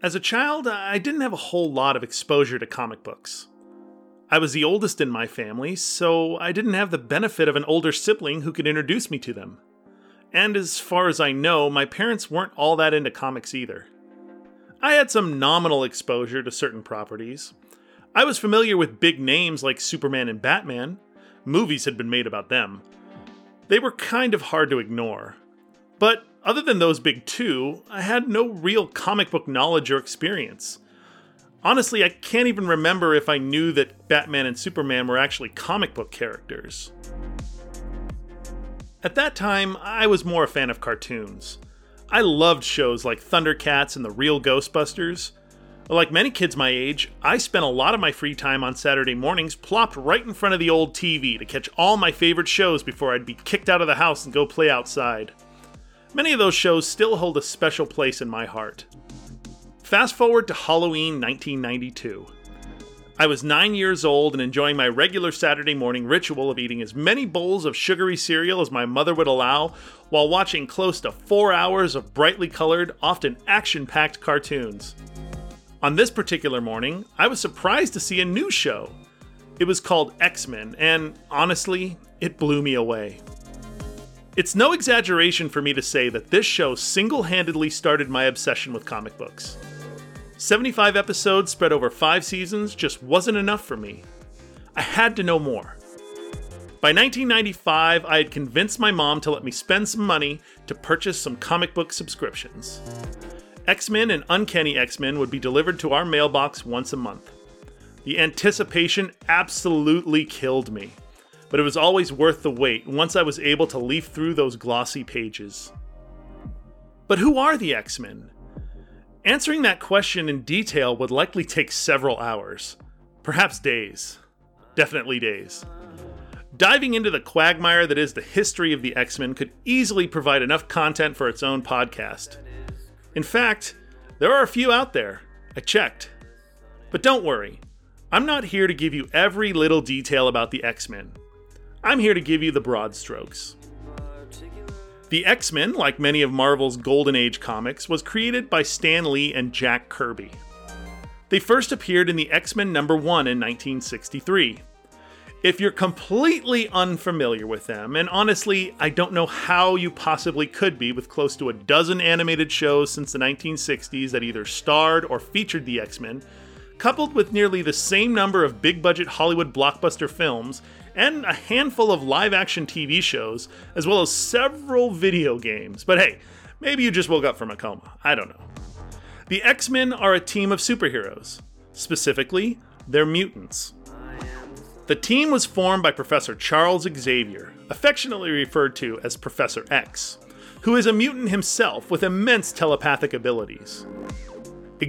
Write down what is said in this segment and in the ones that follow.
As a child, I didn't have a whole lot of exposure to comic books. I was the oldest in my family, so I didn't have the benefit of an older sibling who could introduce me to them. And as far as I know, my parents weren't all that into comics either. I had some nominal exposure to certain properties. I was familiar with big names like Superman and Batman. Movies had been made about them. They were kind of hard to ignore. But other than those big two, I had no real comic book knowledge or experience. Honestly, I can't even remember if I knew that Batman and Superman were actually comic book characters. At that time, I was more a fan of cartoons. I loved shows like Thundercats and The Real Ghostbusters. Like many kids my age, I spent a lot of my free time on Saturday mornings plopped right in front of the old TV to catch all my favorite shows before I'd be kicked out of the house and go play outside. Many of those shows still hold a special place in my heart. Fast forward to Halloween 1992. I was nine years old and enjoying my regular Saturday morning ritual of eating as many bowls of sugary cereal as my mother would allow while watching close to four hours of brightly colored, often action packed cartoons. On this particular morning, I was surprised to see a new show. It was called X Men, and honestly, it blew me away. It's no exaggeration for me to say that this show single handedly started my obsession with comic books. 75 episodes spread over five seasons just wasn't enough for me. I had to know more. By 1995, I had convinced my mom to let me spend some money to purchase some comic book subscriptions. X Men and Uncanny X Men would be delivered to our mailbox once a month. The anticipation absolutely killed me, but it was always worth the wait once I was able to leaf through those glossy pages. But who are the X Men? Answering that question in detail would likely take several hours, perhaps days. Definitely days. Diving into the quagmire that is the history of the X Men could easily provide enough content for its own podcast. In fact, there are a few out there. I checked. But don't worry, I'm not here to give you every little detail about the X Men. I'm here to give you the broad strokes. The X Men, like many of Marvel's Golden Age comics, was created by Stan Lee and Jack Kirby. They first appeared in the X Men number 1 in 1963. If you're completely unfamiliar with them, and honestly, I don't know how you possibly could be with close to a dozen animated shows since the 1960s that either starred or featured the X Men, coupled with nearly the same number of big budget Hollywood blockbuster films and a handful of live action TV shows, as well as several video games. But hey, maybe you just woke up from a coma. I don't know. The X Men are a team of superheroes. Specifically, they're mutants. The team was formed by Professor Charles Xavier, affectionately referred to as Professor X, who is a mutant himself with immense telepathic abilities.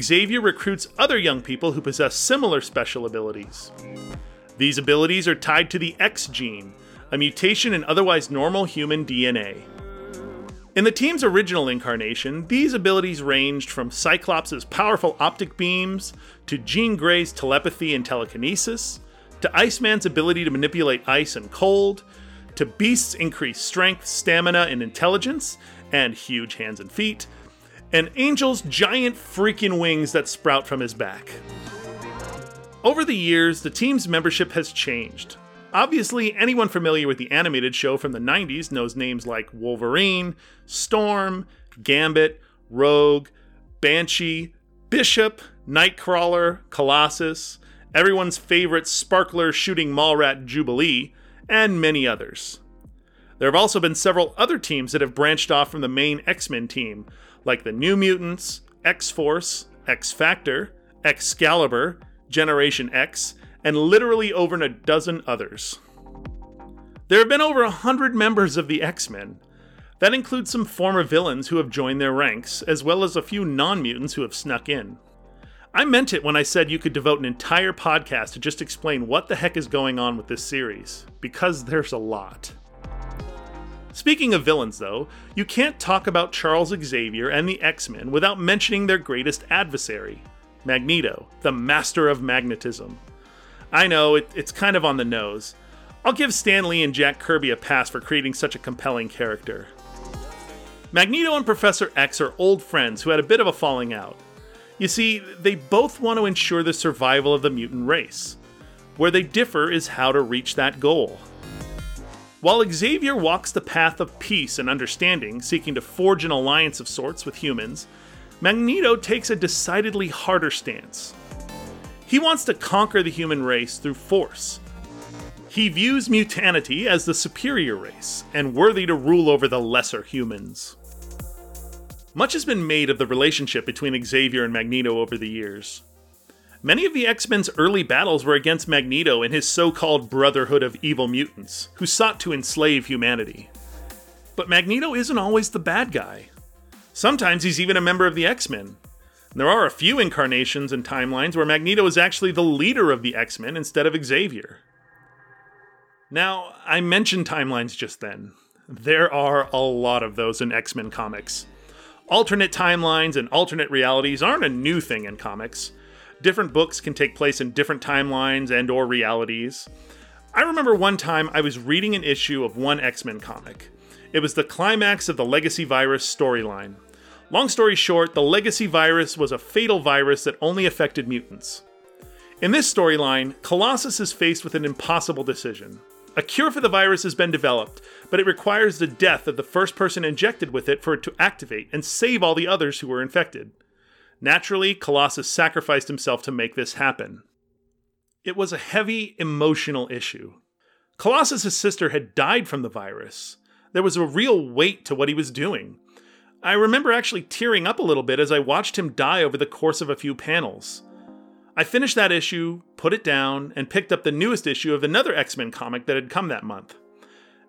Xavier recruits other young people who possess similar special abilities. These abilities are tied to the X gene, a mutation in otherwise normal human DNA. In the team's original incarnation, these abilities ranged from Cyclops' powerful optic beams, to Jean Grey's telepathy and telekinesis, to Iceman's ability to manipulate ice and cold, to Beast's increased strength, stamina, and intelligence, and huge hands and feet, and Angel's giant freaking wings that sprout from his back. Over the years, the team's membership has changed. Obviously, anyone familiar with the animated show from the 90s knows names like Wolverine, Storm, Gambit, Rogue, Banshee, Bishop, Nightcrawler, Colossus, everyone's favorite sparkler shooting Mallrat Jubilee, and many others. There have also been several other teams that have branched off from the main X Men team, like the New Mutants, X Force, X Factor, Excalibur, Generation X, and literally over a dozen others. There have been over a hundred members of the X Men. That includes some former villains who have joined their ranks, as well as a few non mutants who have snuck in. I meant it when I said you could devote an entire podcast to just explain what the heck is going on with this series, because there's a lot. Speaking of villains, though, you can't talk about Charles Xavier and the X Men without mentioning their greatest adversary, Magneto, the master of magnetism. I know, it, it's kind of on the nose. I'll give Stan Lee and Jack Kirby a pass for creating such a compelling character. Magneto and Professor X are old friends who had a bit of a falling out. You see, they both want to ensure the survival of the mutant race. Where they differ is how to reach that goal. While Xavier walks the path of peace and understanding, seeking to forge an alliance of sorts with humans, Magneto takes a decidedly harder stance. He wants to conquer the human race through force. He views mutanity as the superior race and worthy to rule over the lesser humans. Much has been made of the relationship between Xavier and Magneto over the years. Many of the X Men's early battles were against Magneto and his so called Brotherhood of Evil Mutants, who sought to enslave humanity. But Magneto isn't always the bad guy. Sometimes he's even a member of the X Men. There are a few incarnations and timelines where Magneto is actually the leader of the X Men instead of Xavier. Now, I mentioned timelines just then. There are a lot of those in X Men comics. Alternate timelines and alternate realities aren't a new thing in comics different books can take place in different timelines and or realities. I remember one time I was reading an issue of one X-Men comic. It was the climax of the Legacy Virus storyline. Long story short, the Legacy Virus was a fatal virus that only affected mutants. In this storyline, Colossus is faced with an impossible decision. A cure for the virus has been developed, but it requires the death of the first person injected with it for it to activate and save all the others who were infected. Naturally, Colossus sacrificed himself to make this happen. It was a heavy emotional issue. Colossus' sister had died from the virus. There was a real weight to what he was doing. I remember actually tearing up a little bit as I watched him die over the course of a few panels. I finished that issue, put it down, and picked up the newest issue of another X Men comic that had come that month.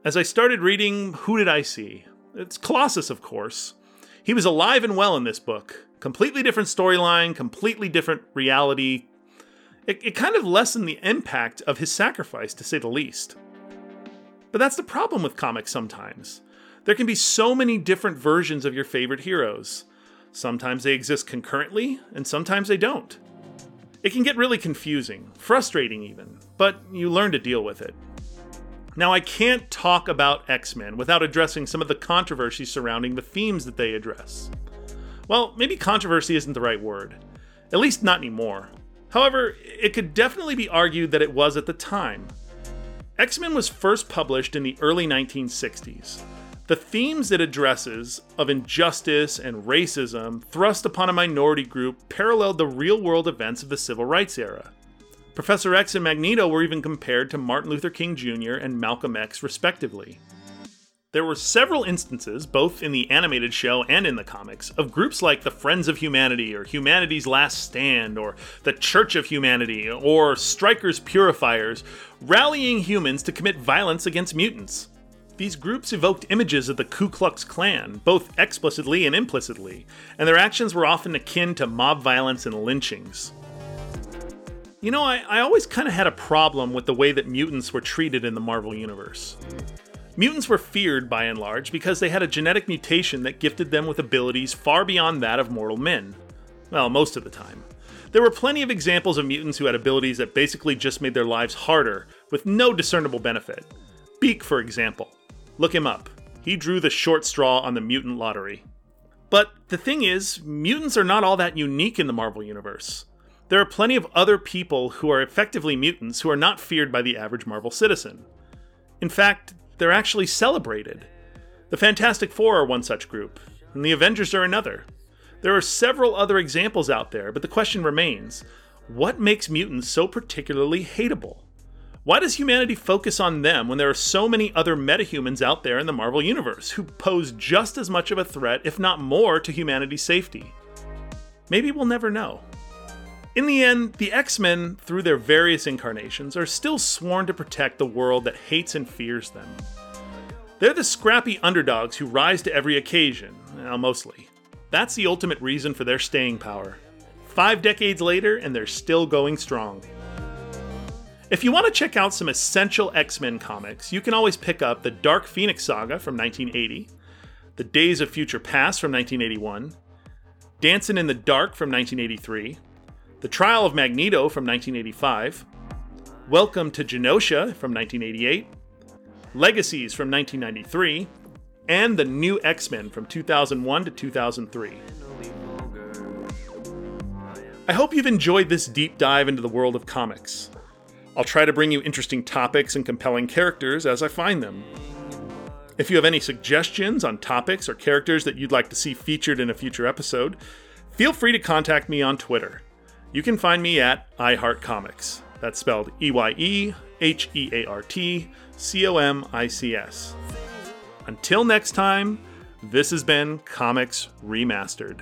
As I started reading, who did I see? It's Colossus, of course. He was alive and well in this book. Completely different storyline, completely different reality. It, it kind of lessened the impact of his sacrifice, to say the least. But that's the problem with comics sometimes. There can be so many different versions of your favorite heroes. Sometimes they exist concurrently, and sometimes they don't. It can get really confusing, frustrating even, but you learn to deal with it. Now, I can't talk about X Men without addressing some of the controversy surrounding the themes that they address. Well, maybe controversy isn't the right word. At least not anymore. However, it could definitely be argued that it was at the time. X Men was first published in the early 1960s. The themes it addresses of injustice and racism thrust upon a minority group paralleled the real world events of the civil rights era. Professor X and Magneto were even compared to Martin Luther King Jr. and Malcolm X, respectively. There were several instances, both in the animated show and in the comics, of groups like the Friends of Humanity, or Humanity's Last Stand, or the Church of Humanity, or Stryker's Purifiers, rallying humans to commit violence against mutants. These groups evoked images of the Ku Klux Klan, both explicitly and implicitly, and their actions were often akin to mob violence and lynchings. You know, I, I always kind of had a problem with the way that mutants were treated in the Marvel Universe. Mutants were feared by and large because they had a genetic mutation that gifted them with abilities far beyond that of mortal men. Well, most of the time. There were plenty of examples of mutants who had abilities that basically just made their lives harder, with no discernible benefit. Beak, for example. Look him up. He drew the short straw on the mutant lottery. But the thing is, mutants are not all that unique in the Marvel Universe. There are plenty of other people who are effectively mutants who are not feared by the average Marvel citizen. In fact, they're actually celebrated. The Fantastic Four are one such group, and the Avengers are another. There are several other examples out there, but the question remains what makes mutants so particularly hateable? Why does humanity focus on them when there are so many other metahumans out there in the Marvel Universe who pose just as much of a threat, if not more, to humanity's safety? Maybe we'll never know. In the end, the X Men, through their various incarnations, are still sworn to protect the world that hates and fears them. They're the scrappy underdogs who rise to every occasion, well, mostly. That's the ultimate reason for their staying power. Five decades later, and they're still going strong. If you want to check out some essential X Men comics, you can always pick up the Dark Phoenix Saga from 1980, The Days of Future Past from 1981, Dancing in the Dark from 1983, the Trial of Magneto from 1985, Welcome to Genosha from 1988, Legacies from 1993, and The New X Men from 2001 to 2003. I hope you've enjoyed this deep dive into the world of comics. I'll try to bring you interesting topics and compelling characters as I find them. If you have any suggestions on topics or characters that you'd like to see featured in a future episode, feel free to contact me on Twitter. You can find me at EyeHeartComics. That's spelled E Y E H E A R T C O M I C S. Until next time, this has been Comics Remastered.